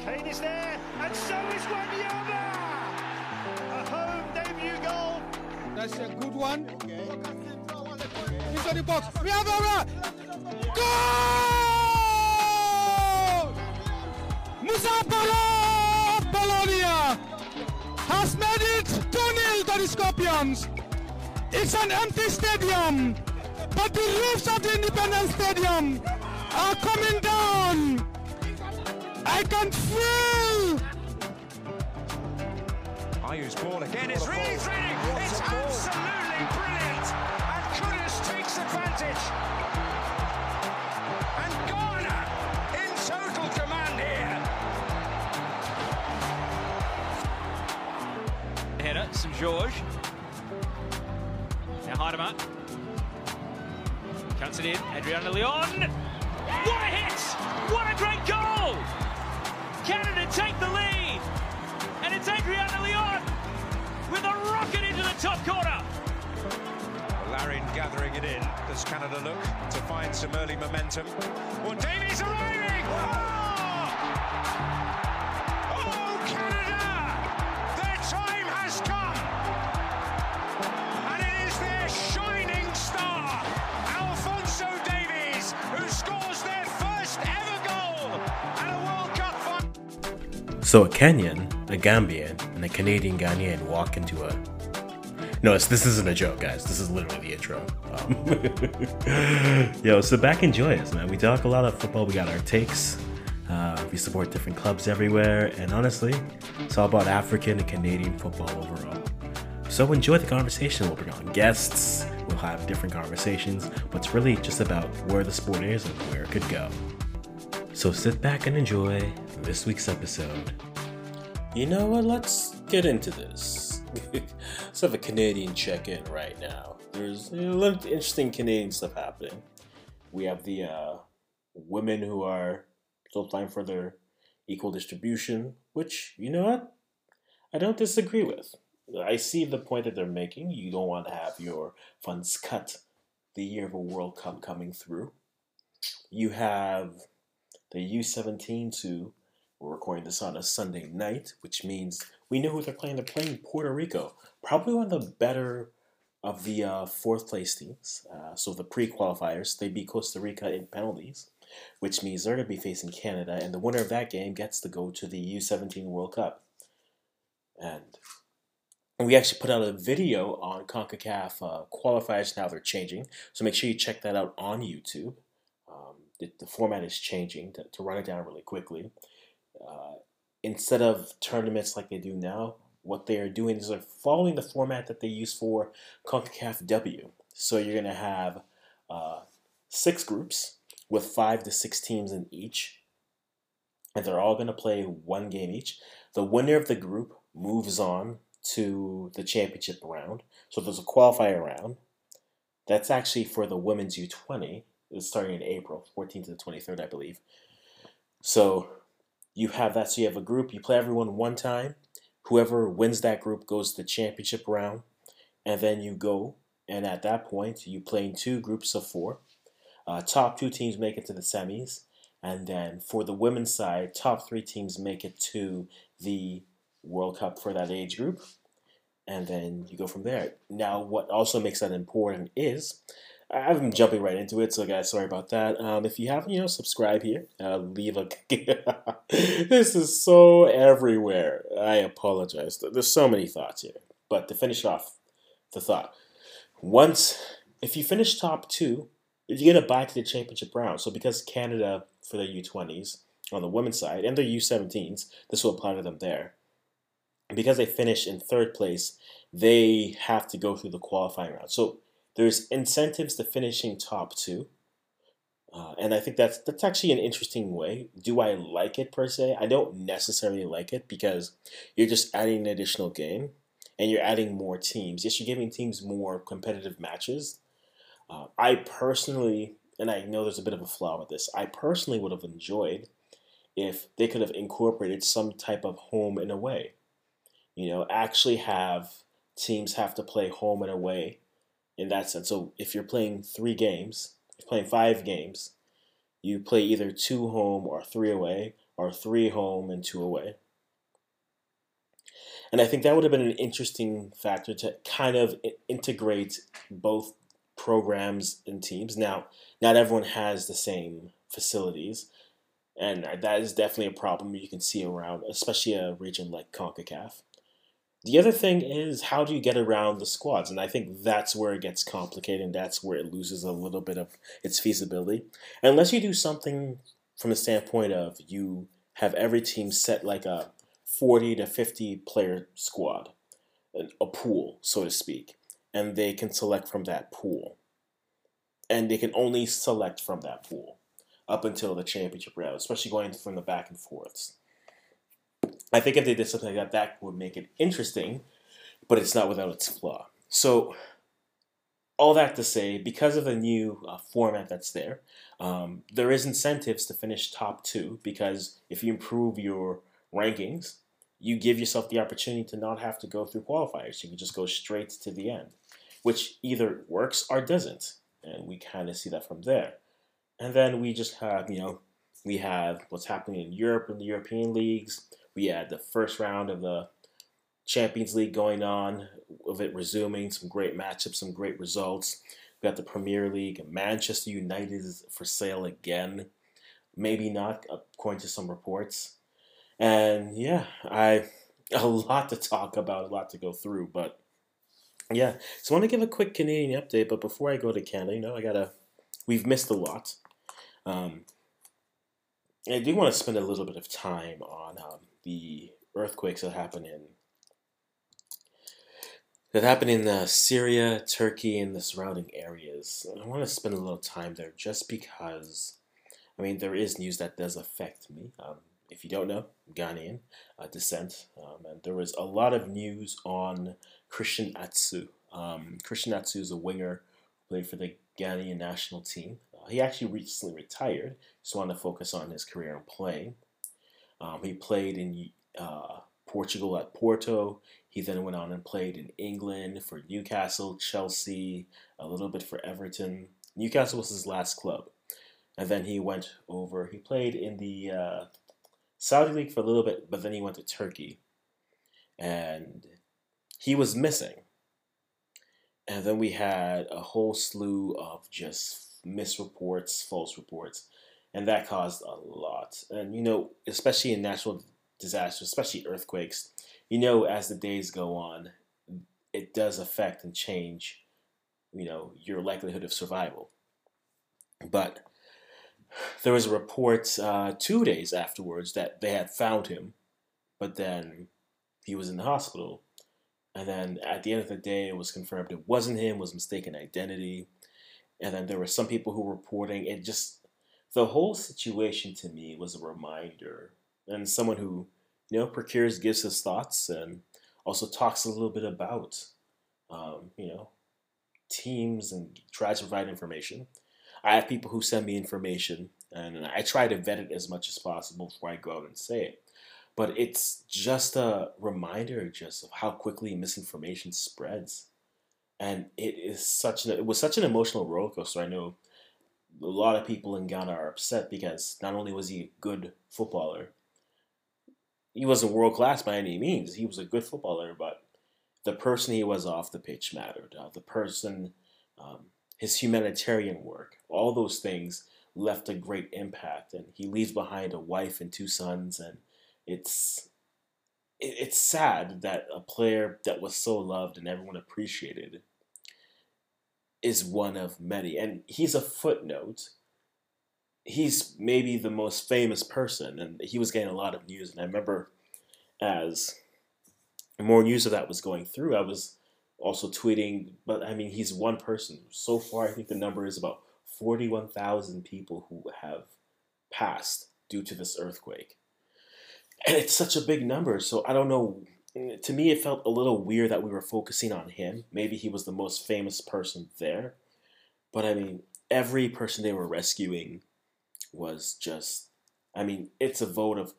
Kane is there, and so is Wanyama! A home debut goal. That's a good one. Into the box. We have a goal! Musa Barrow of Bologna has made it 2-0 to the Scorpions. It's an empty stadium, but the roofs of the Independence Stadium are coming down. I can feel Ayew's ball again. It's really thrilling. It's absolutely brilliant. And Kudus takes advantage. And Ghana in total command here. Header, St George. Now Huitema. Counts it in. Adriana Leon. What a hit! What a great goal! Canada take the lead. And it's Adriana Leon with a rocket into the top corner. Larin gathering it in. Does Canada look to find some early momentum? Well, Davies arriving! Oh! So a Kenyan, a Gambian, and a Canadian Ghanaian walk into a. No, this isn't a joke, guys. This is literally the intro. Um, yo, so back and joy us, man. We talk a lot of football. We got our takes. Uh, we support different clubs everywhere, and honestly, it's all about African and Canadian football overall. So enjoy the conversation. We'll bring on guests. We'll have different conversations, but it's really just about where the sport is and where it could go. So sit back and enjoy this week's episode. You know what? Let's get into this. Let's have a Canadian check in right now. There's a lot of interesting Canadian stuff happening. We have the uh, women who are still fighting for their equal distribution, which, you know what? I don't disagree with. I see the point that they're making. You don't want to have your funds cut the year of a World Cup coming through. You have the U17s who we're recording this on a Sunday night, which means we know who they're playing. They're playing Puerto Rico, probably one of the better of the uh, fourth place teams. Uh, so the pre-qualifiers, they beat Costa Rica in penalties, which means they're going to be facing Canada, and the winner of that game gets to go to the U17 World Cup. And we actually put out a video on CONCACAF uh, qualifiers. Now they're changing, so make sure you check that out on YouTube. Um, the, the format is changing to, to run it down really quickly. Uh, instead of tournaments like they do now, what they are doing is they're following the format that they use for CONCACAF W. So you're going to have uh, six groups with five to six teams in each, and they're all going to play one game each. The winner of the group moves on to the championship round. So there's a qualifier round. That's actually for the women's U20. It's starting in April, 14th to the 23rd, I believe. So you have that. So you have a group. You play everyone one time. Whoever wins that group goes to the championship round, and then you go. And at that point, you play in two groups of four. Uh, top two teams make it to the semis, and then for the women's side, top three teams make it to the World Cup for that age group, and then you go from there. Now, what also makes that important is I'm jumping right into it, so guys, sorry about that. Um, if you haven't, you know, subscribe here. Uh, leave a. this is so everywhere. I apologize. There's so many thoughts here, but to finish off the thought, once if you finish top two, you're gonna buy to the championship round. So because Canada for the U20s on the women's side and the U17s, this will apply to them there. Because they finish in third place, they have to go through the qualifying round. So there's incentives to finishing top two. Uh, and I think that's that's actually an interesting way. Do I like it per se? I don't necessarily like it because you're just adding an additional game and you're adding more teams. Yes, you're giving teams more competitive matches. Uh, I personally, and I know there's a bit of a flaw with this, I personally would have enjoyed if they could have incorporated some type of home and away. You know, actually have teams have to play home and away in that sense. So if you're playing three games, if you're playing five games, you play either two home or three away, or three home and two away. And I think that would have been an interesting factor to kind of integrate both programs and teams. Now, not everyone has the same facilities, and that is definitely a problem you can see around, especially a region like CONCACAF. The other thing is how do you get around the squads? And I think that's where it gets complicated and that's where it loses a little bit of its feasibility. Unless you do something from the standpoint of you have every team set like a 40 to 50 player squad, a pool, so to speak, and they can select from that pool. And they can only select from that pool up until the championship round, especially going from the back and forths. I think if they did something like that, that would make it interesting, but it's not without its flaw. So, all that to say, because of the new uh, format that's there, um, there is incentives to finish top two because if you improve your rankings, you give yourself the opportunity to not have to go through qualifiers. You can just go straight to the end, which either works or doesn't. And we kind of see that from there. And then we just have, you know, we have what's happening in Europe in the European leagues. We had the first round of the Champions League going on, of it resuming, some great matchups, some great results. We got the Premier League. Manchester United is for sale again. Maybe not, according to some reports. And yeah, I a lot to talk about, a lot to go through, but yeah. So I want to give a quick Canadian update, but before I go to Canada, you know, I gotta. We've missed a lot. Um, I do want to spend a little bit of time on um, the earthquakes that happen in that happen in uh, Syria, Turkey, and the surrounding areas. I want to spend a little time there just because, I mean, there is news that does affect me. Um, if you don't know, Ghanaian uh, descent. Um, and there was a lot of news on Christian Atsu. Um, Christian Atsu is a winger who played for the Ghanaian national team. Uh, he actually recently retired, so wanted to focus on his career and playing. Um, he played in uh, Portugal at Porto. He then went on and played in England for Newcastle, Chelsea, a little bit for Everton. Newcastle was his last club. And then he went over, he played in the uh, Saudi League for a little bit, but then he went to Turkey. And he was missing. And then we had a whole slew of just misreports, false reports. And that caused a lot. And, you know, especially in natural disasters, especially earthquakes, you know, as the days go on, it does affect and change, you know, your likelihood of survival. But there was a report uh, two days afterwards that they had found him, but then he was in the hospital. And then at the end of the day, it was confirmed it wasn't him, was mistaken identity. And then there were some people who were reporting it just, the whole situation to me was a reminder. And someone who, you know, procures, gives his thoughts and also talks a little bit about, um, you know, teams and tries to provide information. I have people who send me information, and I try to vet it as much as possible before I go out and say it. But it's just a reminder, just of how quickly misinformation spreads, and it is such an it was such an emotional roller coaster. I know a lot of people in Ghana are upset because not only was he a good footballer, he wasn't world class by any means. He was a good footballer, but the person he was off the pitch mattered. Uh, the person um, his humanitarian work, all those things left a great impact. And he leaves behind a wife and two sons, and it's it's sad that a player that was so loved and everyone appreciated is one of many. And he's a footnote. He's maybe the most famous person, and he was getting a lot of news. And I remember as more news of that was going through, I was also tweeting, but I mean, he's one person. So far, I think the number is about 41,000 people who have passed due to this earthquake. And it's such a big number, so I don't know. To me, it felt a little weird that we were focusing on him. Maybe he was the most famous person there. But I mean, every person they were rescuing was just, I mean, it's a vote of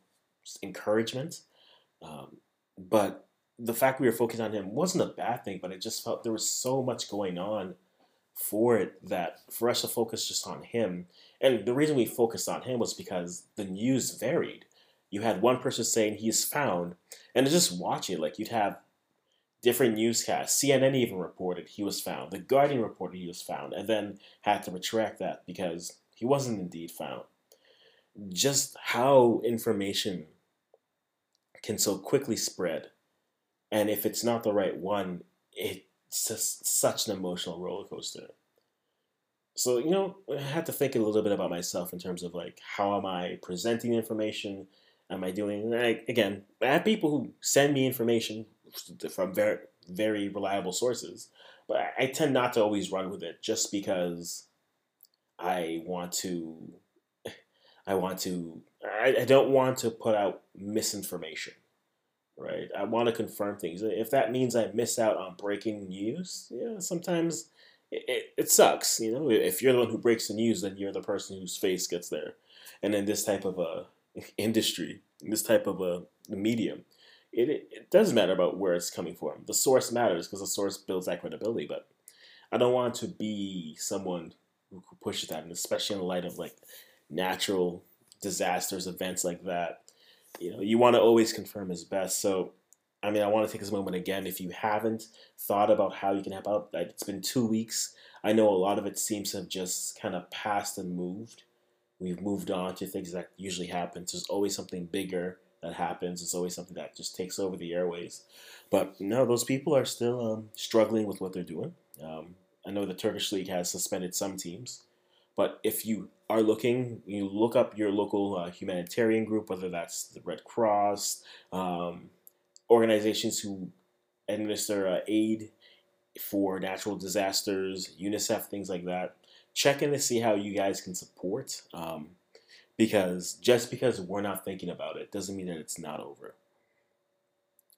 encouragement. Um, but the fact we were focusing on him wasn't a bad thing, but it just felt there was so much going on for it that for us to focus just on him. And the reason we focused on him was because the news varied. You had one person saying he's found, and just watch it, like you'd have different newscasts. CNN even reported he was found. The Guardian reported he was found, and then had to retract that because he wasn't indeed found. Just how information can so quickly spread, and if it's not the right one, it's just such an emotional roller coaster. So you know, I had to think a little bit about myself in terms of like how am I presenting information? Am I doing like again? I have people who send me information from very very reliable sources, but I, I tend not to always run with it just because I want to. I want to. I, I don't want to put out misinformation, right? I want to confirm things. If that means I miss out on breaking news, yeah, sometimes it, it, it sucks. You know, if you're the one who breaks the news, then you're the person whose face gets there. And in this type of a industry, this type of a medium, it, it, it does matter about where it's coming from. The source matters because the source builds that credibility. But I don't want to be someone who pushes that, and especially in the light of like natural disasters, events like that. You know, you want to always confirm as best. So, I mean, I want to take this moment again. If you haven't thought about how you can help out, it's been two weeks. I know a lot of it seems to have just kind of passed and moved. We've moved on to things that usually happen. There's always something bigger that happens. It's always something that just takes over the airways. But no, those people are still um, struggling with what they're doing. Um, I know the Turkish league has suspended some teams, but if you are looking, you look up your local uh, humanitarian group, whether that's the Red Cross, um, organizations who administer uh, aid for natural disasters, UNICEF, things like that. Check in to see how you guys can support. Um, because just because we're not thinking about it doesn't mean that it's not over.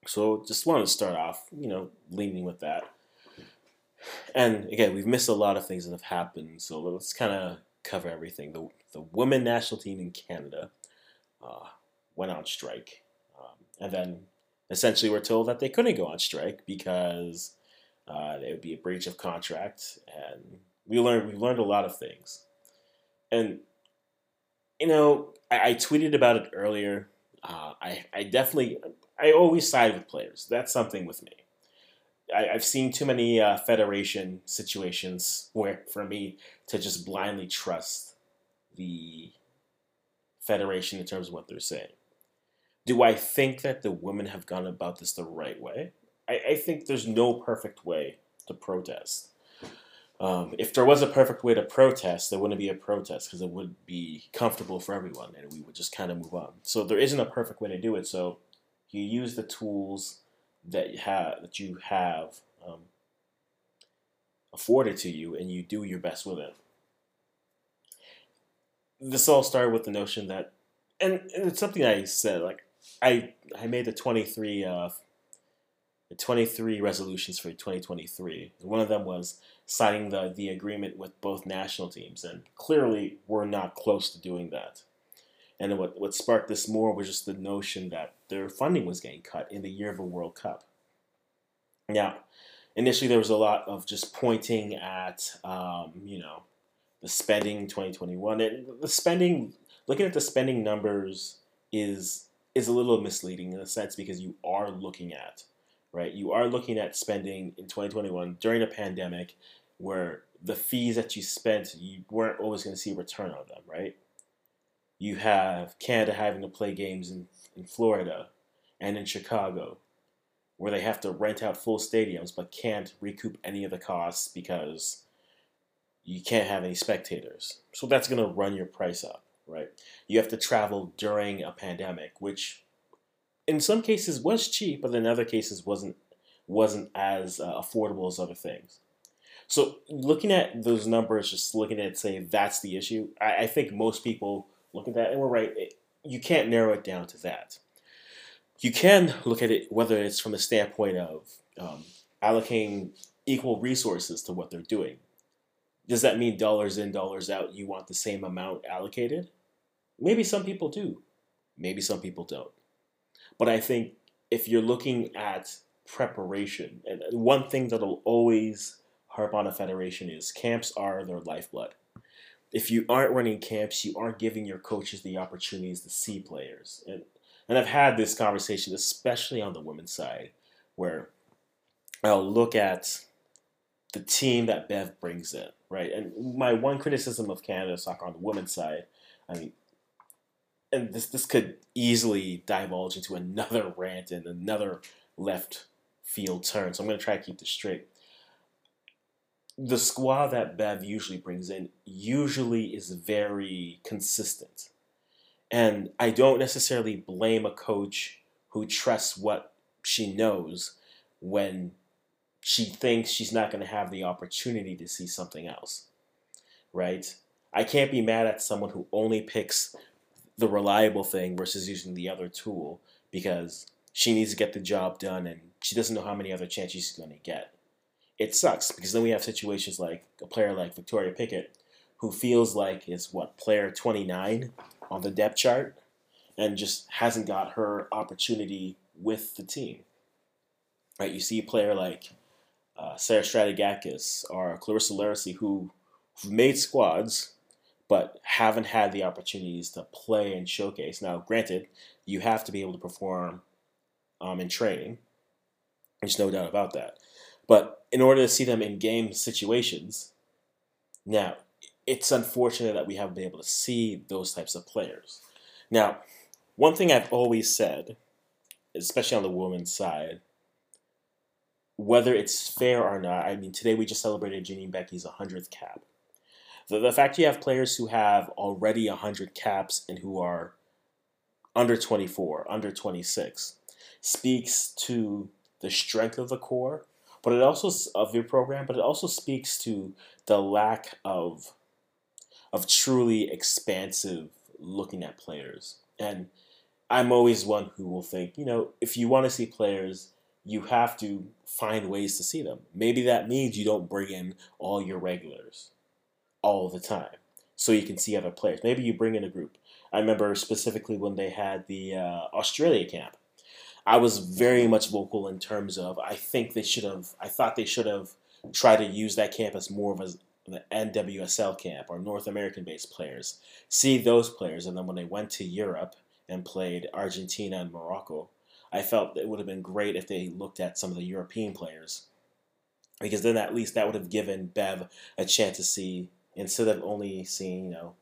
So just wanted to start off, you know, leaning with that. And again, we've missed a lot of things that have happened, so let's kind of cover everything. The the women national team in Canada uh, went on strike, um, and then essentially we're told that they couldn't go on strike because uh, it would be a breach of contract, and we learned we learned a lot of things. And you know, I, I tweeted about it earlier. Uh, I, I definitely, I always side with players. That's something with me. I, have seen too many uh, federation situations where, for me, to just blindly trust the federation in terms of what they're saying. Do I think that the women have gone about this the right way? I, I think there's no perfect way to protest. Um, if there was a perfect way to protest, there wouldn't be a protest because it would be comfortable for everyone and we would just kind of move on. So there isn't a perfect way to do it. So you use the tools that you have that you have um, afforded to you and you do your best with it. This all started with the notion that, and, and it's something I said, like I I made the 23 uh, the 23 resolutions for 2023. One of them was signing the, the agreement with both national teams, and clearly we're not close to doing that. And what, what sparked this more was just the notion that their funding was getting cut in the year of a World Cup. Now, initially there was a lot of just pointing at, um, you know, the spending 2021. And the spending, looking at the spending numbers is is a little misleading in a sense because you are looking at right? You are looking at spending in 2021 during a pandemic where the fees that you spent, you weren't always going to see a return on them, right? You have Canada having to play games in, in Florida and in Chicago where they have to rent out full stadiums but can't recoup any of the costs because you can't have any spectators. So that's going to run your price up, right? You have to travel during a pandemic, which in some cases was cheap, but in other cases wasn't wasn't as uh, affordable as other things. So looking at those numbers, just looking at it, say that's the issue. I, I think most people look at that, and we're right. It, you can't narrow it down to that. You can look at it whether it's from the standpoint of um, allocating equal resources to what they're doing. Does that mean dollars in, dollars out? You want the same amount allocated? Maybe some people do. Maybe some people don't. But I think if you're looking at preparation, and one thing that'll always harp on a federation is camps are their lifeblood. If you aren't running camps, you aren't giving your coaches the opportunities to see players. And And I've had this conversation, especially on the women's side, where I'll look at the team that Bev brings in, right? And my one criticism of Canada soccer on the women's side, I mean, and this this could easily divulge into another rant and another left field turn. So I'm going to try to keep this straight. The squad that Bev usually brings in usually is very consistent. And I don't necessarily blame a coach who trusts what she knows when she thinks she's not going to have the opportunity to see something else. Right? I can't be mad at someone who only picks the reliable thing versus using the other tool because she needs to get the job done and she doesn't know how many other chances she's going to get. It sucks because then we have situations like a player like Victoria Pickett who feels like is what player 29 on the depth chart and just hasn't got her opportunity with the team. Right? You see a player like uh, Sarah Stratigakis or Clarissa Larisey who made squads but haven't had the opportunities to play and showcase. Now, granted, you have to be able to perform um, in training. There's no doubt about that. But in order to see them in game situations, now it's unfortunate that we haven't been able to see those types of players. Now, one thing I've always said, especially on the women's side, whether it's fair or not, I mean, today we just celebrated Janine Beckie's 100th cap. The, the fact you have players who have already 100 caps and who are under 24, under 26, speaks to the strength of the core, but it also of your program, but it also speaks to the lack of of truly expansive looking at players. And I'm always one who will think, you know, if you want to see players, you have to find ways to see them. Maybe that means you don't bring in all your regulars all the time so you can see other players. Maybe you bring in a group. I remember specifically when they had the uh, Australia camp. I was very much vocal in terms of I think they should have. I thought they should have tried to use that camp as more of a NWSL camp or North American based players. See those players, and then when they went to Europe and played Argentina and Morocco, I felt it would have been great if they looked at some of the European players, because then at least that would have given Bev a chance to see instead of only seeing, you know,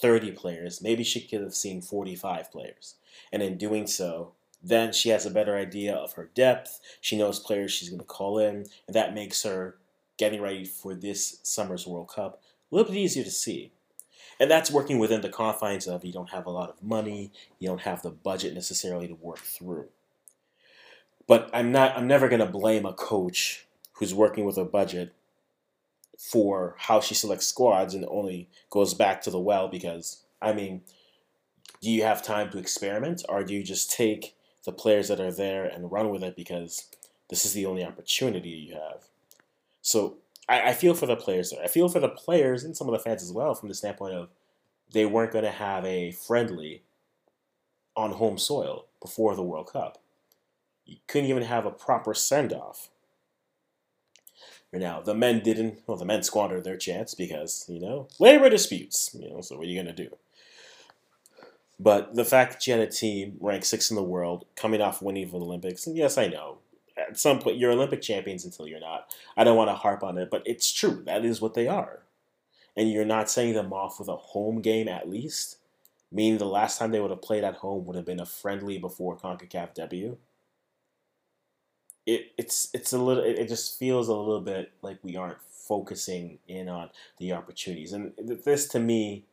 30 players, maybe she could have seen 45 players. And in doing so, then she has a better idea of her depth. She knows players she's going to call in, and that makes her getting ready for this summer's World Cup a little bit easier to see. And that's working within the confines of you don't have a lot of money, you don't have the budget necessarily to work through. But I'm not I'm never going to blame a coach who's working with a budget for how she selects squads and only goes back to the well because I mean, do you have time to experiment or do you just take the players that are there and run with it because this is the only opportunity you have? So I, I feel for the players there. I feel for the players and some of the fans as well from the standpoint of they weren't going to have a friendly on home soil before the World Cup. You couldn't even have a proper send off now, the men didn't, well, the men squandered their chance because, you know, labor disputes, you know, so what are you going to do? But the fact that you had a team ranked sixth in the world coming off winning the Olympics, and yes, I know, at some point, you're Olympic champions until you're not. I don't want to harp on it, but it's true. That is what they are. And you're not sending them off with a home game at least, meaning the last time they would have played at home would have been a friendly before CONCACAF debut it it's it's a little it, just feels a little bit like we aren't focusing in on the opportunities. And this to me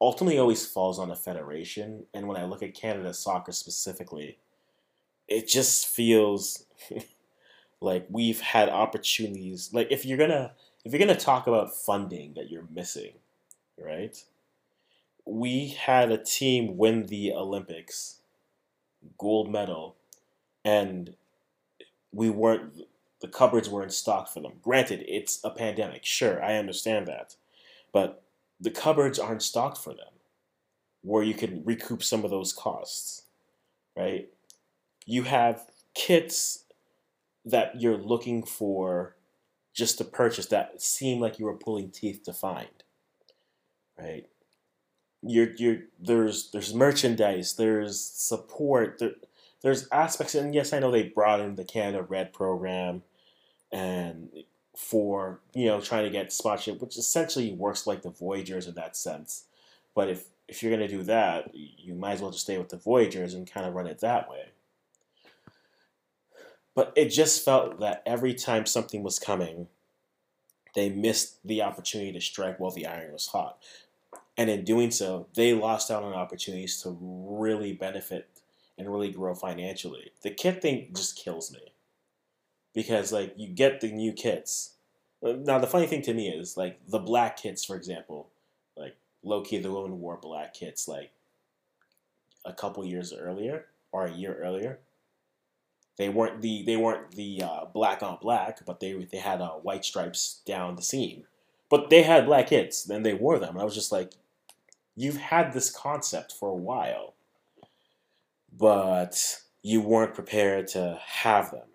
ultimately always falls on the federation. And when i look at canada soccer specifically it just feels like we've had opportunities. Like if you're gonna if you're gonna talk about funding that you're missing right we had a team win the olympics gold medal and we weren't the cupboards weren't stocked for them. Granted, it's a pandemic. Sure, I understand that. But the cupboards aren't stocked for them where you can recoup some of those costs. Right? You have kits that you're looking for just to purchase that seem like you were pulling teeth to find. Right? you're you're there's there's merchandise, there's support, there, there's aspects, and yes, I know they brought in the Canada Red program, and for you know trying to get sponsorship, which essentially works like the Voyagers in that sense. But if if you're gonna do that, you might as well just stay with the Voyagers and kind of run it that way. But it just felt that every time something was coming, they missed the opportunity to strike while the iron was hot. And in doing so, they lost out on opportunities to really benefit and really grow financially. The kit thing just kills me. Because like you get the new kits. Now the funny thing to me is like the black kits, for example, like Loki the women wore black kits like a couple years earlier or a year earlier. They weren't the they weren't the uh, black on black, but they they had uh, white stripes down the seam. But they had black kits, then they wore them, and I was just like, you've had this concept for a while, but you weren't prepared to have them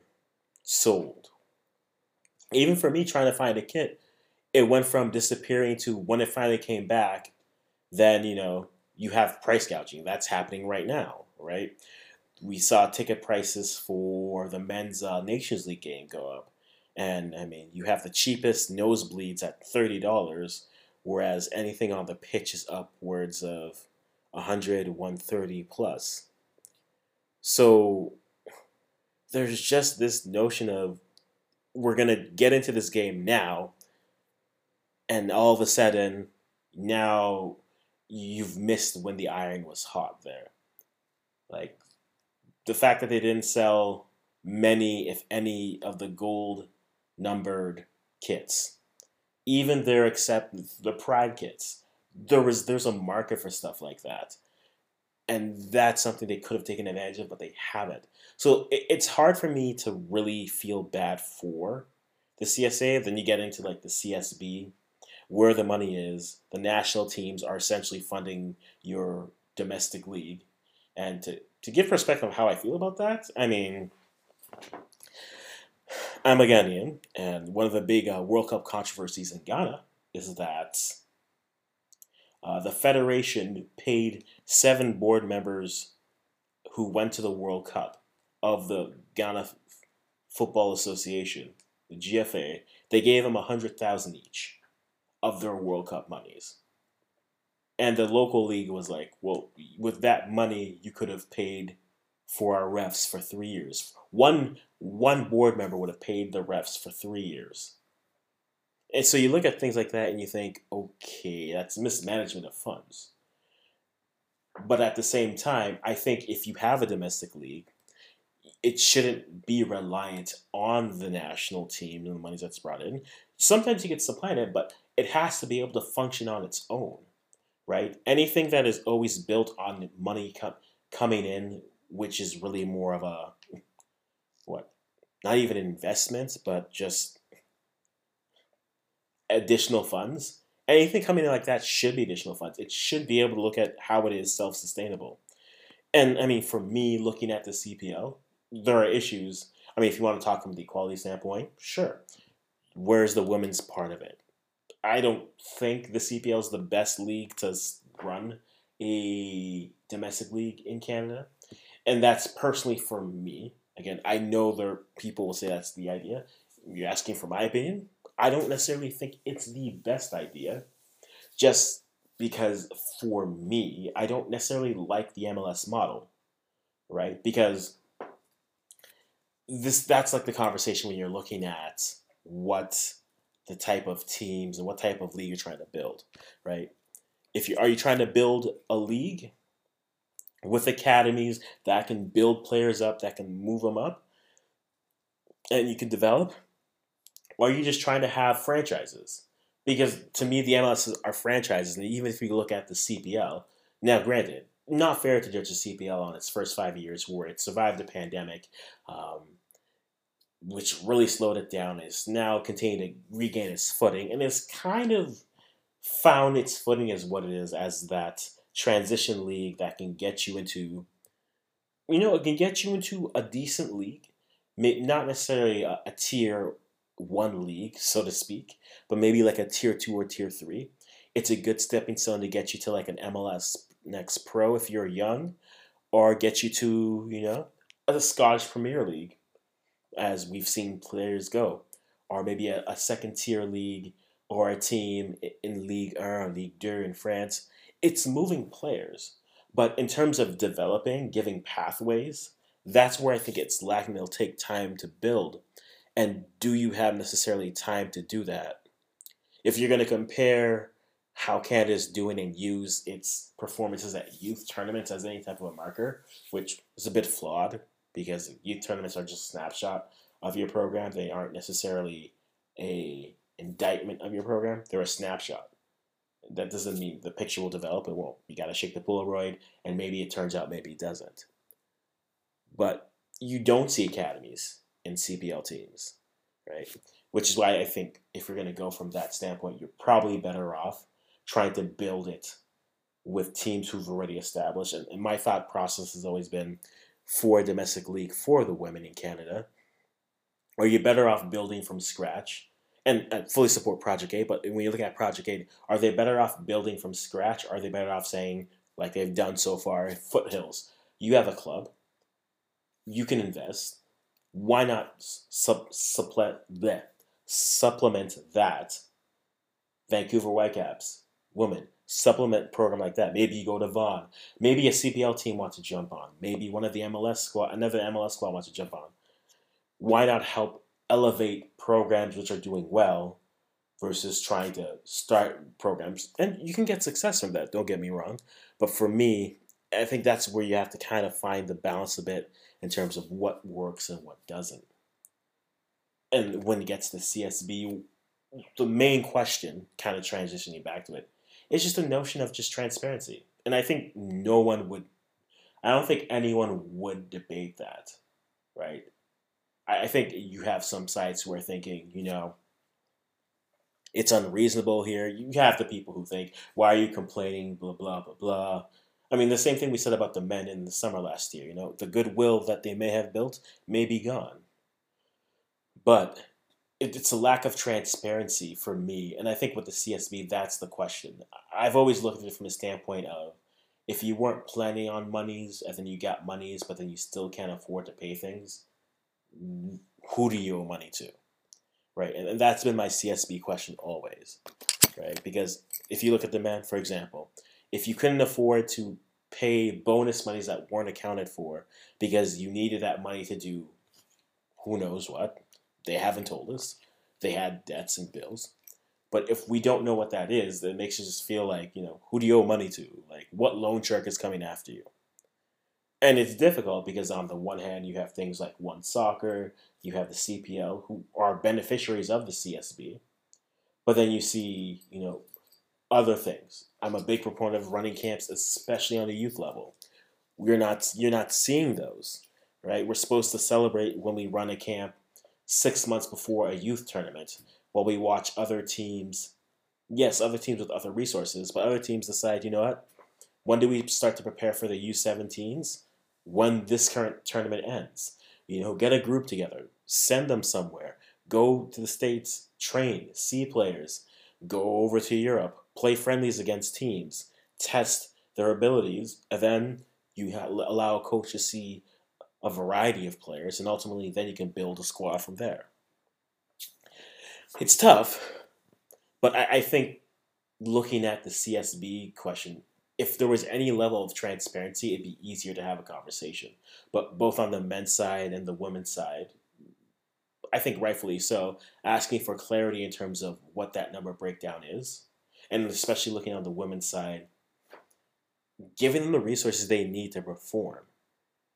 sold. Even for me trying to find a kit, it went from disappearing to when it finally came back, then you know you have price gouging. That's happening right now, right? We saw ticket prices for the men's uh, Nations League game go up, and I mean you have the cheapest nosebleeds at thirty dollars, whereas anything on the pitch is upwards of 100 130 plus so there's just this notion of we're going to get into this game now and all of a sudden now you've missed when the iron was hot there like the fact that they didn't sell many if any of the gold numbered kits even their except the pride kits. There was there's a market for stuff like that, and that's something they could have taken advantage of, but they haven't. So it, it's hard for me to really feel bad for the CSA. Then you get into like the CSB, where the money is. The national teams are essentially funding your domestic league, and to to give perspective of how I feel about that, I mean, I'm a Ghanaian, and one of the big uh, World Cup controversies in Ghana is that uh, the federation paid seven board members who went to the World Cup of the Ghana Football Association, the GFA. They gave them a hundred thousand each of their World Cup monies, and the local league was like, "Well, with that money, you could have paid for our refs for three years. One one board member would have paid the refs for three years. And so you look at things like that and you think, okay, that's mismanagement of funds. But at the same time, I think if you have a domestic league, it shouldn't be reliant on the national team and the money that's brought in. Sometimes you get supplanted, but it has to be able to function on its own, right? Anything that is always built on money com- coming in, which is really more of a what not even investments, but just additional funds. Anything coming in like that should be additional funds. It should be able to look at how it is self sustainable. And I mean, for me, looking at the CPL, there are issues. I mean, if you want to talk from the equality standpoint, sure. Where's the women's part of it? I don't think the CPL is the best league to run a domestic league in Canada. And that's personally for me. Again, I know there people will say that's the idea. You're asking for my opinion. I don't necessarily think it's the best idea, just because for me, I don't necessarily like the MLS model, right? Because this that's like the conversation when you're looking at what the type of teams and what type of league you're trying to build, right? If you are you trying to build a league with academies that can build players up, that can move them up, and you can develop? Or are you just trying to have franchises? Because to me, the MLS are franchises, and even if you look at the CPL, now granted, not fair to judge the CPL on its first five years where it survived the pandemic, um, which really slowed it down, is now continuing to regain its footing, and it's kind of found its footing as what it is as that transition league that can get you into, you know, it can get you into a decent league, not necessarily a, a tier one league, so to speak, but maybe like a tier two or tier three. it's a good stepping stone to get you to like an MLS next pro if you're young, or get you to, you know, the Scottish Premier League, as we've seen players go, or maybe a, a second tier league or a team in League 1, League 2 in France. It's moving players. But in terms of developing, giving pathways, that's where I think it's lacking. It'll take time to build. And do you have necessarily time to do that? If you're going to compare how Canada is doing and use its performances at youth tournaments as any type of a marker, which is a bit flawed because youth tournaments are just a snapshot of your program. They aren't necessarily a indictment of your program. They're a snapshot. That doesn't mean the picture will develop. It won't. You got to shake the Polaroid, and maybe it turns out, maybe it doesn't. But you don't see academies in CPL teams, right? Which is why I think if you're going to go from that standpoint, you're probably better off trying to build it with teams who've already established. And, and my thought process has always been for a domestic league for the women in Canada. Are you better off building from scratch? And, and fully support Project 8, but when you look at Project 8, are they better off building from scratch? Are they better off saying, like they've done so far, Foothills? You have a club, you can invest. Why not sub, supplement, bleh, supplement that? Vancouver Whitecaps, women, supplement program like that. Maybe you go to Vaughan. Maybe a CPL team wants to jump on. Maybe one of the MLS squad, another MLS squad wants to jump on. Why not help elevate programs which are doing well versus trying to start programs? And you can get success from that. Don't get me wrong. But for me, I think that's where you have to kind of find the balance a bit in terms of what works and what doesn't. And when it gets to CSB, the main question, kind of transitioning back to it, is just a notion of just transparency. And I think no one would, I don't think anyone would debate that, right? I think you have some sites who are thinking, you know, it's unreasonable here. You have the people who think, why are you complaining, blah, blah, blah, blah. I mean, the same thing we said about the men in the summer last year. You know, the goodwill that they may have built may be gone. But it's a lack of transparency for me. And I think with the CSB, that's the question. I've always looked at it from a standpoint of if you weren't planning on monies and then you got monies, but then you still can't afford to pay things, who do you owe money to? Right. And, and that's been my CSB question always. Right. Because if you look at the man, for example, if you couldn't afford to pay bonus monies that weren't accounted for because you needed that money to do who knows what, they haven't told us. They had debts and bills. But if we don't know what that is, it makes you just feel like, you know, who do you owe money to? Like, what loan shark is coming after you? And it's difficult because, on the one hand, you have things like One Soccer, you have the CPL, who are beneficiaries of the CSB. But then you see, you know, other things. I'm a big proponent of running camps, especially on the youth level. We're not you're not seeing those, right? We're supposed to celebrate when we run a camp six months before a youth tournament, while we watch other teams. Yes, other teams with other resources, but other teams decide, you know what? When do we start to prepare for the U17s? When this current tournament ends. You know, get a group together, send them somewhere, go to the States, train, see players, go over to Europe, play friendlies against teams, test their abilities, and then you allow a coach to see a variety of players, and ultimately then you can build a squad from there. It's tough, but I, I think looking at the CSB question, if there was any level of transparency, it'd be easier to have a conversation. But both on the men's side and the women's side, I think rightfully so, asking for clarity in terms of what that number breakdown is, and especially looking on the women's side, giving them the resources they need to perform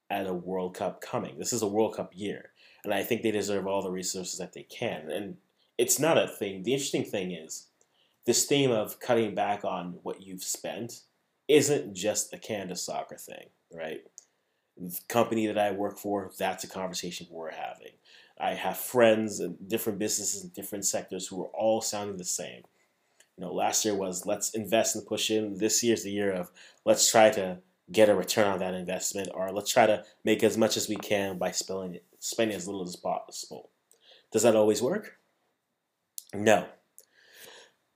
at a World Cup coming. This is a World Cup year, and I think they deserve all the resources that they can. And it's not a thing. The interesting thing is this theme of cutting back on what you've spent isn't just a Canada soccer thing, right? The company that I work for, that's a conversation we're having. I have friends in different businesses in different sectors who are all sounding the same. Know, last year was let's invest and push in. This year's the year of let's try to get a return on that investment, or let's try to make as much as we can by spending spending as little as possible. Does that always work? No.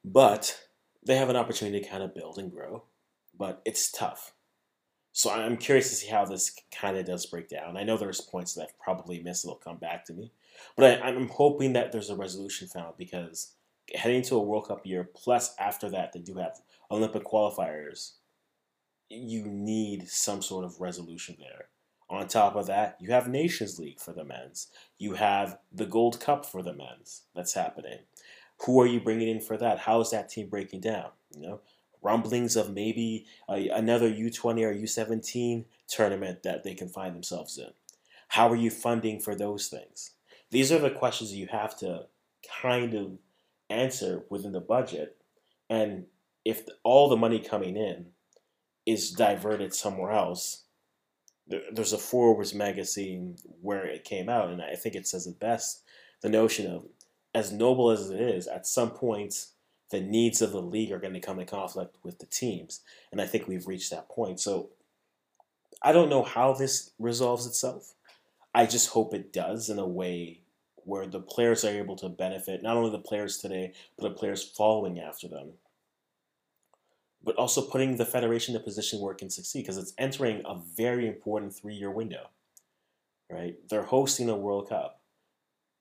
But they have an opportunity to kind of build and grow, but it's tough. So I'm curious to see how this kind of does break down. I know there's points that I've probably missed that'll come back to me, but I, I'm hoping that there's a resolution found because heading to a World Cup year, plus after that they do have Olympic qualifiers, you need some sort of resolution there. On top of that, you have Nations League for the men's. You have the Gold Cup for the men's that's happening. Who are you bringing in for that? How is that team breaking down? You know, rumblings of maybe another U20 or U17 tournament that they can find themselves in. How are you funding for those things? These are the questions you have to kind of answer within the budget. And if all the money coming in is diverted somewhere else, there's a Forbes magazine where it came out, and I think it says it best the notion of as noble as it is, at some point, the needs of the league are going to come in conflict with the teams. And I think we've reached that point. So I don't know how this resolves itself. I just hope it does in a way where the players are able to benefit, not only the players today, but the players following after them. But also putting the Federation in a position where it can succeed because it's entering a very important three year window. Right? They're hosting a World Cup,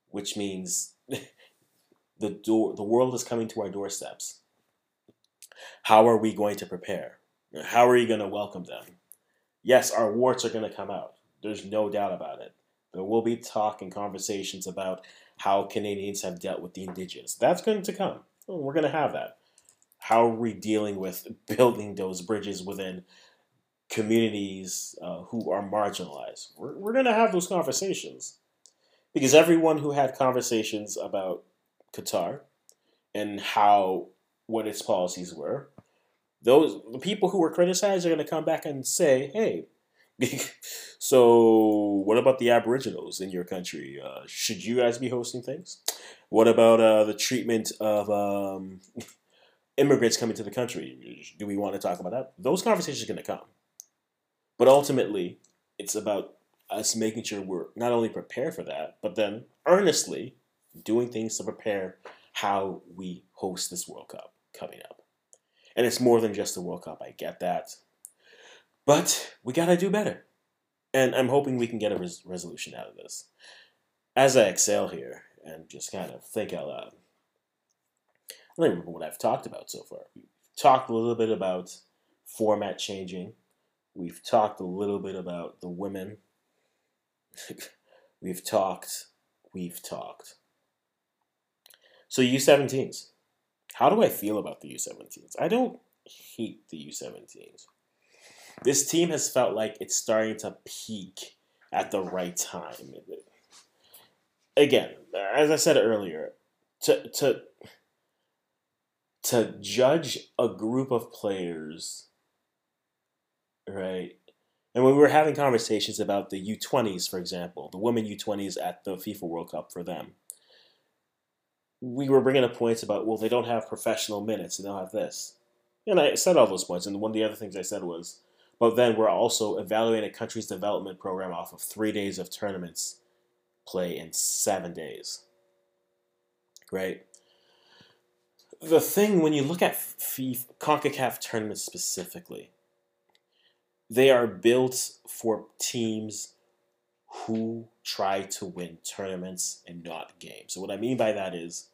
which means the door the world is coming to our doorsteps. How are we going to prepare? How are you going to welcome them? Yes, our warts are going to come out. There's no doubt about it. There will be talk and conversations about how Canadians have dealt with the indigenous. That's going to come. We're going to have that. How are we dealing with building those bridges within communities uh, who are marginalized? We're, we're going to have those conversations. Because everyone who had conversations about Qatar and how what its policies were, those the people who were criticized are going to come back and say, "Hey, so what about the Aboriginals in your country? Uh, should you guys be hosting things? What about uh, the treatment of um, immigrants coming to the country? Do we want to talk about that? Those conversations are going to come, but ultimately, it's about us making sure we're not only prepared for that, but then earnestly doing things to prepare how we host this World Cup coming up. And it's more than just the World Cup, I get that. But we got to do better. And I'm hoping we can get a res- resolution out of this. As I exhale here and just kind of think out loud, I don't remember what I've talked about so far. We've talked a little bit about format changing. We've talked a little bit about the women. we've talked, we've talked. So U17s. How do I feel about the U17s? I don't hate the U17s. This team has felt like it's starting to peak at the right time. Again, as I said earlier, to to to judge a group of players, right? And when we were having conversations about the U20s, for example, the women U20s at the FIFA World Cup for them, we were bringing up points about well they don't have professional minutes and they'll have this and i said all those points and one of the other things i said was but then we're also evaluating a country's development program off of three days of tournaments play in seven days right the thing when you look at FIFA, CONCACAF tournaments specifically, they are built for teams who try to win tournaments and not games. So what I mean by that is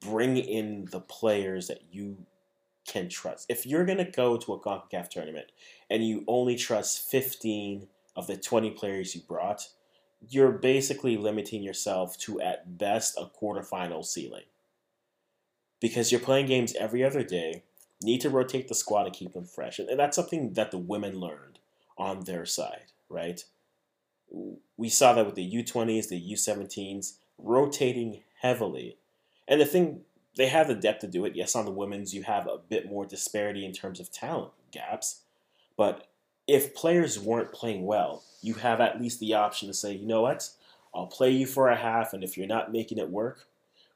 bring in the players that you can trust. If you're going to go to a CONCACAF tournament and you only trust 15 of the 20 players you brought, you're basically limiting yourself to at best a quarterfinal ceiling. Because you're playing games every other day, need to rotate the squad to keep them fresh. And that's something that the women learned on their side, right? We saw that with the U20s, the U17s, rotating heavily and the thing, they have the depth to do it. Yes, on the women's, you have a bit more disparity in terms of talent gaps. But if players weren't playing well, you have at least the option to say, you know what, I'll play you for a half, and if you're not making it work,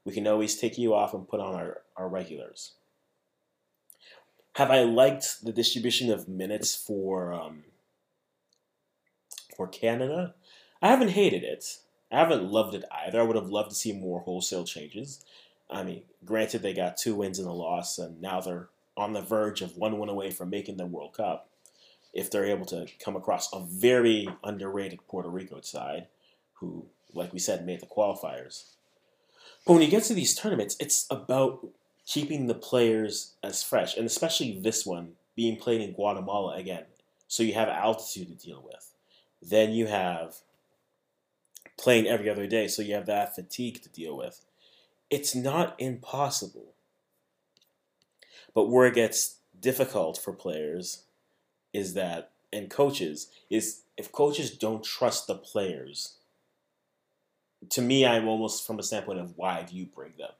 we can always take you off and put on our, our regulars. Have I liked the distribution of minutes for um, for Canada? I haven't hated it. I haven't loved it either. I would have loved to see more wholesale changes. I mean, granted, they got two wins and a loss, and now they're on the verge of one win away from making the World Cup. If they're able to come across a very underrated Puerto Rico side, who, like we said, made the qualifiers. But when you get to these tournaments, it's about keeping the players as fresh, and especially this one being played in Guatemala again. So you have altitude to deal with. Then you have playing every other day, so you have that fatigue to deal with. It's not impossible. But where it gets difficult for players is that, and coaches, is if coaches don't trust the players, to me, I'm almost from a standpoint of why do you bring them?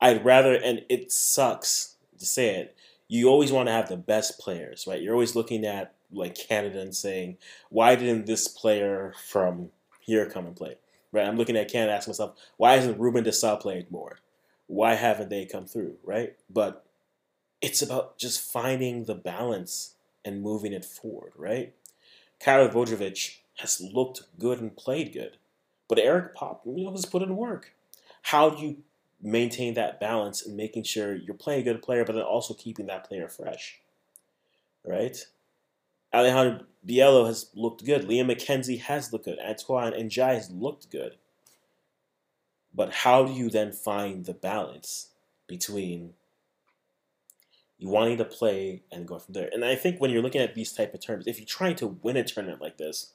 I'd rather, and it sucks to say it, you always want to have the best players, right? You're always looking at like Canada and saying, why didn't this player from here come and play? Right? I'm looking at Canada, asking myself, why hasn't Ruben Dessau played more? Why haven't they come through? Right? But it's about just finding the balance and moving it forward, right? Karol Djordjevic has looked good and played good, but Eric Pop, you know, has put in work. How do you maintain that balance and making sure you're playing a good player, but then also keeping that player fresh, right? Alejandro Biello has looked good. Liam McKenzie has looked good. Antoine and Jai has looked good. But how do you then find the balance between you wanting to play and going from there? And I think when you're looking at these type of terms, if you're trying to win a tournament like this,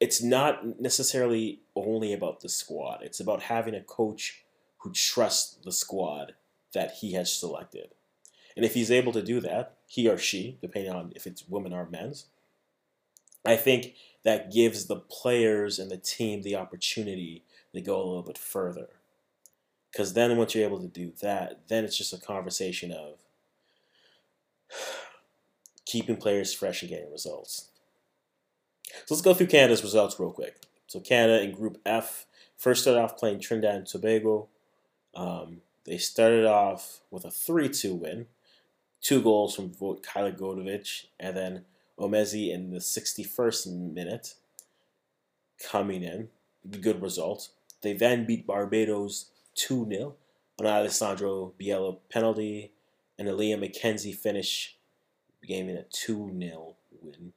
it's not necessarily only about the squad. It's about having a coach who trusts the squad that he has selected. And if he's able to do that, he or she, depending on if it's women or men's, I think that gives the players and the team the opportunity to go a little bit further. Because then once you're able to do that, then it's just a conversation of keeping players fresh and getting results. So let's go through Canada's results real quick. So Canada in Group F first started off playing Trinidad and Tobago. Um, they started off with a 3-2 win, two goals from Kyler Godovic, and then Omezi in the 61st minute coming in. Good result. They then beat Barbados 2 0 on Alessandro Biello penalty, and Aaliyah McKenzie finish game in a 2 0 win.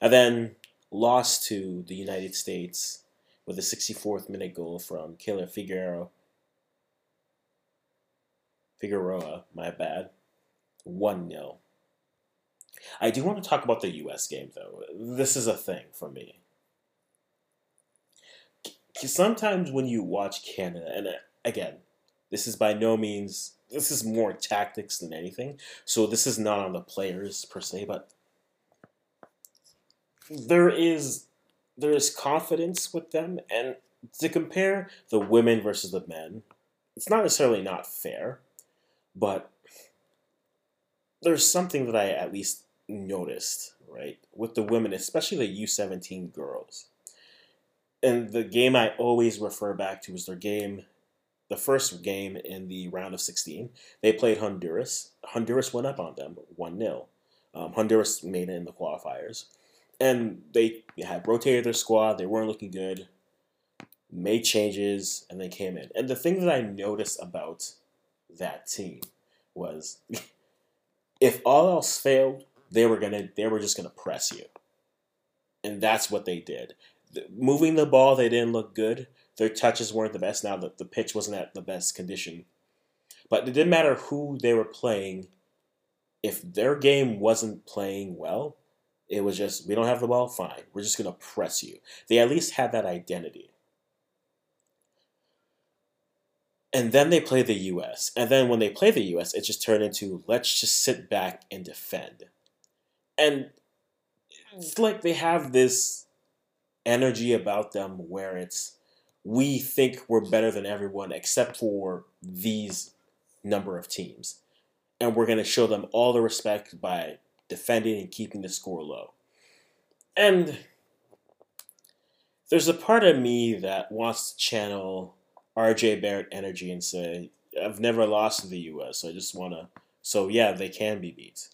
And then lost to the United States with a 64th minute goal from Keyrol Figueroa. Figueroa, my bad. 1 0. I do want to talk about the US game, though. This is a thing for me. Sometimes when you watch Canada, and uh, again, this is by no means, this is more tactics than anything. So this is not on the players per se, but there is there is confidence with them and to compare the women versus the men it's not necessarily not fair but there's something that i at least noticed right with the women especially the u17 girls and the game i always refer back to is their game the first game in the round of 16 they played honduras honduras went up on them 1-0 um, honduras made it in the qualifiers and they had rotated their squad. They weren't looking good. Made changes and they came in. And the thing that I noticed about that team was if all else failed, they were gonna they were just gonna press you. And that's what they did. The, moving the ball, they didn't look good. Their touches weren't the best. Now that the pitch wasn't at the best condition, but it didn't matter who they were playing. If their game wasn't playing well, it was just, we don't have the ball, fine. We're just to press you. They at least had that identity. And then they play the US. And then when they play the US, it just turned into let's just sit back and defend. And it's hmm. like they have this energy about them where it's we think we're better than everyone except for these number of teams. And we're going to show them all the respect by defending and keeping the score low. And there's a part of me that wants to channel RJ Barrett energy and say, I've never lost to the US, I just want to. So, yeah, they can be beat.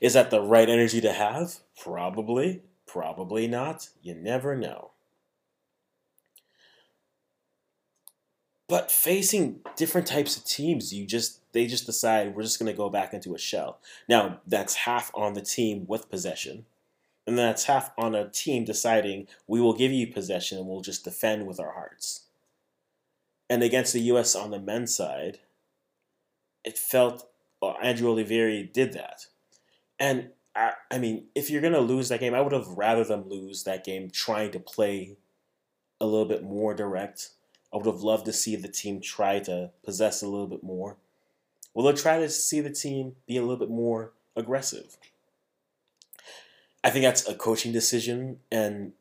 Is that the right energy to have? Probably. Probably not. You never know. But facing different types of teams, you just they just decide we're just going to go back into a shell. Now that's half on the team with possession, and that's half on a team deciding we will give you possession and we'll just defend with our hearts. And against the U.S. on the men's side, it felt well, Andrew Olivieri did that, and I, I mean, if you're gonna lose that game, I would have rather them lose that game trying to play a little bit more direct. I would have loved to see the team try to possess a little bit more. Will they try to see the team be a little bit more aggressive? I think that's a coaching decision, and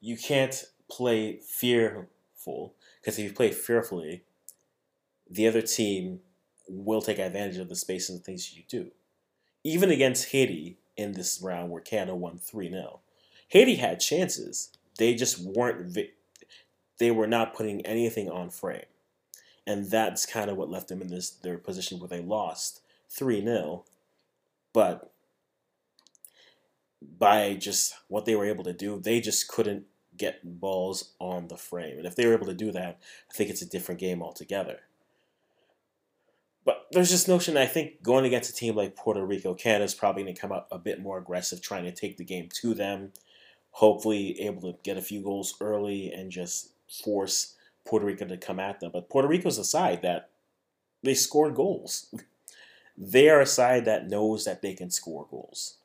you can't play fearful because if you play fearfully, the other team will take advantage of the space and the things you do even against Haiti in this round where Canada won 3 0. Haiti had chances. They just weren't, vi- they were not putting anything on frame. And that's kind of what left them in this their position where they lost 3 0. But by just what they were able to do, they just couldn't get balls on the frame. And if they were able to do that, I think it's a different game altogether. But there's this notion I think going against a team like Puerto Rico, Canada's probably going to come out a bit more aggressive, trying to take the game to them. Hopefully, able to get a few goals early and just force Puerto Rico to come at them. But Puerto Rico's a side that they scored goals. They are a side that knows that they can score goals.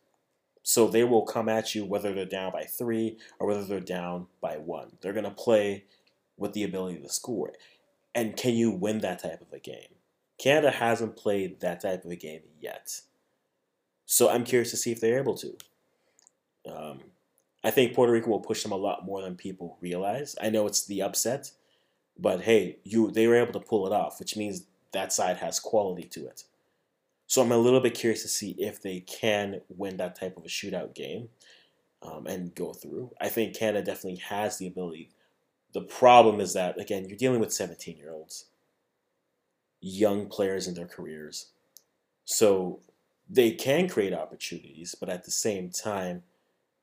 So they will come at you whether they're down by three or whether they're down by one. They're going to play with the ability to score. And can you win that type of a game? Canada hasn't played that type of a game yet. So I'm curious to see if they're able to. Um, I think Puerto Rico will push them a lot more than people realize. I know it's the upset, but hey, you they were able to pull it off, which means that side has quality to it. So I'm a little bit curious to see if they can win that type of a shootout game um, and go through. I think Canada definitely has the ability. The problem is that again, you're dealing with 17 year olds young players in their careers. So they can create opportunities, but at the same time,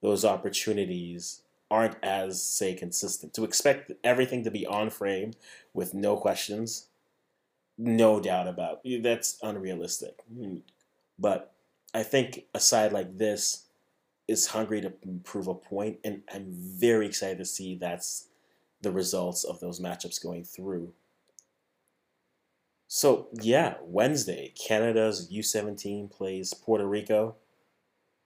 those opportunities aren't as, say, consistent. To expect everything to be on frame with no questions, no doubt about that's unrealistic. Hmm. But I think a side like this is hungry to prove a point, and I'm very excited to see that's the results of those matchups going through. So yeah, Wednesday, Canada's U17 plays Puerto Rico.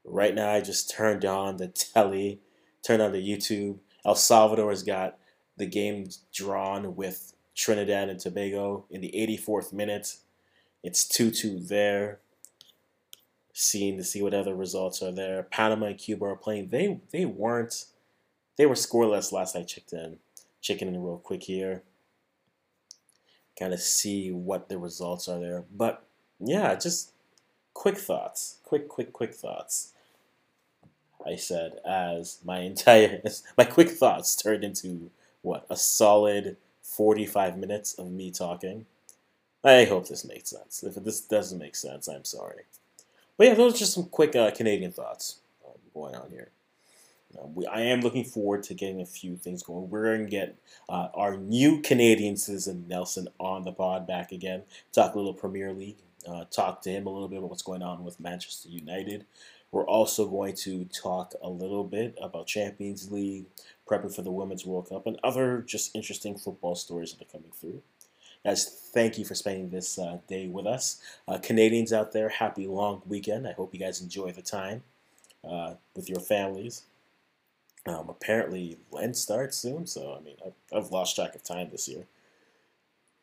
Right now, I just turned on the telly, turned on the YouTube. El Salvador's got the game drawn with Trinidad and Tobago in the 84th minute. It's 2-2 there. Seeing to see what other results are there. Panama and Cuba are playing. They they weren't. They were scoreless last I checked in. Checking in real quick here kind of see what the results are there. But yeah, just quick thoughts, quick, quick, quick thoughts. I said as my entire my quick thoughts turned into what a solid 45 minutes of me talking. I hope this makes sense. If this doesn't make sense, I'm sorry. But yeah, those are just some quick uh, Canadian thoughts um, going on here. We, I am looking forward to getting a few things going. We're going to get uh, our new Canadian citizen Nelson on the pod back again, talk a little Premier League, uh, talk to him a little bit about what's going on with Manchester United. We're also going to talk a little bit about Champions League, prepping for the Women's World Cup, and other just interesting football stories that are coming through. Guys, thank you for spending this uh, day with us. Uh, Canadians out there, happy long weekend. I hope you guys enjoy the time uh, with your families. Um, apparently, Lent starts soon, so I mean, I've, I've lost track of time this year.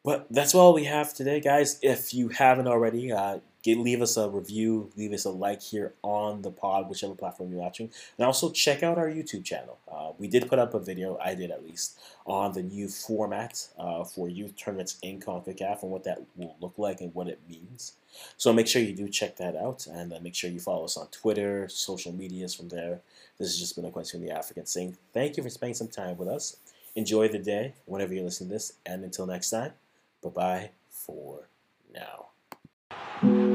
But that's all we have today, guys. If you haven't already, uh, get, leave us a review, leave us a like here on the pod, whichever platform you're watching, and also check out our YouTube channel. Uh, we did put up a video, I did at least, on the new format uh, for youth tournaments in CONCACAF and what that will look like and what it means. So make sure you do check that out, and uh, make sure you follow us on Twitter, social medias from there. This has just been a question from the African saying thank you for spending some time with us. Enjoy the day whenever you're listening to this, and until next time, Bye bye for now.